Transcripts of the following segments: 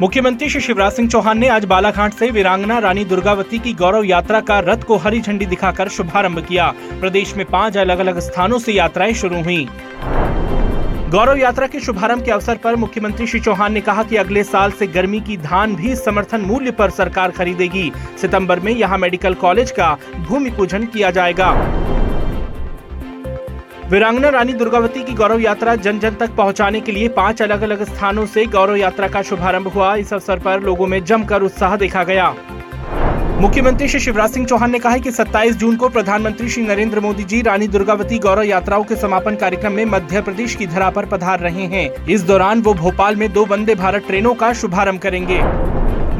मुख्यमंत्री श्री शिवराज सिंह चौहान ने आज बालाघाट से वीरांगना रानी दुर्गावती की गौरव यात्रा का रथ को हरी झंडी दिखाकर शुभारंभ किया। प्रदेश में पाँच अलग अलग स्थानों से यात्राएँ शुरू हुई। गौरव यात्रा के शुभारंभ के अवसर पर मुख्यमंत्री श्री चौहान ने कहा कि अगले साल से गर्मी की धान भी समर्थन मूल्य पर सरकार खरीदेगी। सितंबर में यहाँ मेडिकल कॉलेज का भूमि पूजन किया जाएगा। वीरांगना रानी दुर्गावती की गौरव यात्रा जन जन तक पहुँचाने के लिए पाँच अलग अलग स्थानों से गौरव यात्रा का शुभारंभ हुआ। इस अवसर पर लोगों में जमकर उत्साह देखा गया। मुख्यमंत्री श्री शिवराज सिंह चौहान ने कहा है कि 27 जून को प्रधानमंत्री श्री नरेंद्र मोदी जी रानी दुर्गावती गौरव यात्राओं के समापन कार्यक्रम में मध्य प्रदेश की धरा पर पधार रहे हैं। इस दौरान वो भोपाल में दो वंदे भारत ट्रेनों का शुभारंभ करेंगे।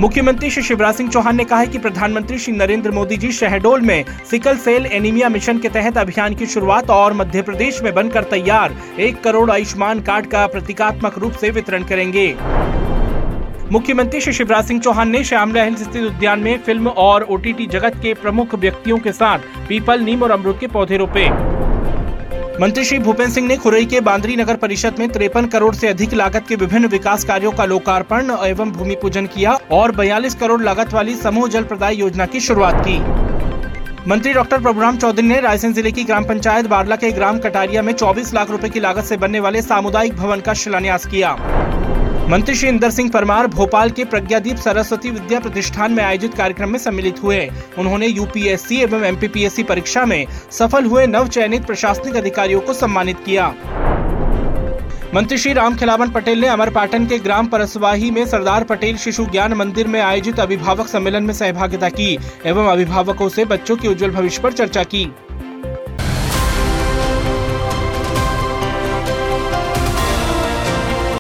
मुख्यमंत्री श्री शिवराज सिंह चौहान ने कहा है कि प्रधानमंत्री श्री नरेंद्र मोदी जी शहडोल में सिकल सेल एनीमिया मिशन के तहत अभियान की शुरुआत और मध्य प्रदेश में बनकर तैयार एक करोड़ आयुष्मान कार्ड का प्रतीकात्मक रूप से वितरण करेंगे। मुख्यमंत्री श्री शिवराज सिंह चौहान ने श्यामला हिल्स स्थित उद्यान में फ़िल्म और ओटीटी जगत के प्रमुख व्यक्तियों के साथ पीपल, नीम और अमरूद के पौधे रोपे। मंत्री श्री भूपेन्द्र सिंह ने खुरई के बांद्री नगर परिषद में तिरपन करोड़ से अधिक लागत के विभिन्न विकास कार्यों का लोकार्पण एवं भूमि पूजन किया और बयालीस करोड़ लागत वाली समूह जल प्रदाय योजना की शुरुआत की। मंत्री डॉक्टर प्रभुराम चौधरी ने रायसेन ज़िले की ग्राम पंचायत बारला के ग्राम कटारिया में 24 लाख रुपए की लागत से बनने वाले सामुदायिक भवन का शिलान्यास किया। मंत्री श्री इंदर सिंह परमार भोपाल के प्रज्ञादीप सरस्वती विद्या प्रतिष्ठान में आयोजित कार्यक्रम में सम्मिलित हुए। उन्होंने यूपीएससी एवं एमपीपीएससी परीक्षा में सफल हुए नव चयनित प्रशासनिक अधिकारियों को सम्मानित किया। मंत्री श्री राम खिलावन पटेल ने अमरपाटन के ग्राम परसवाही में सरदार पटेल शिशु ज्ञान मंदिर में आयोजित अभिभावक सम्मेलन में सहभागिता की एवं अभिभावकों से बच्चों के उज्जवल भविष्य पर चर्चा की।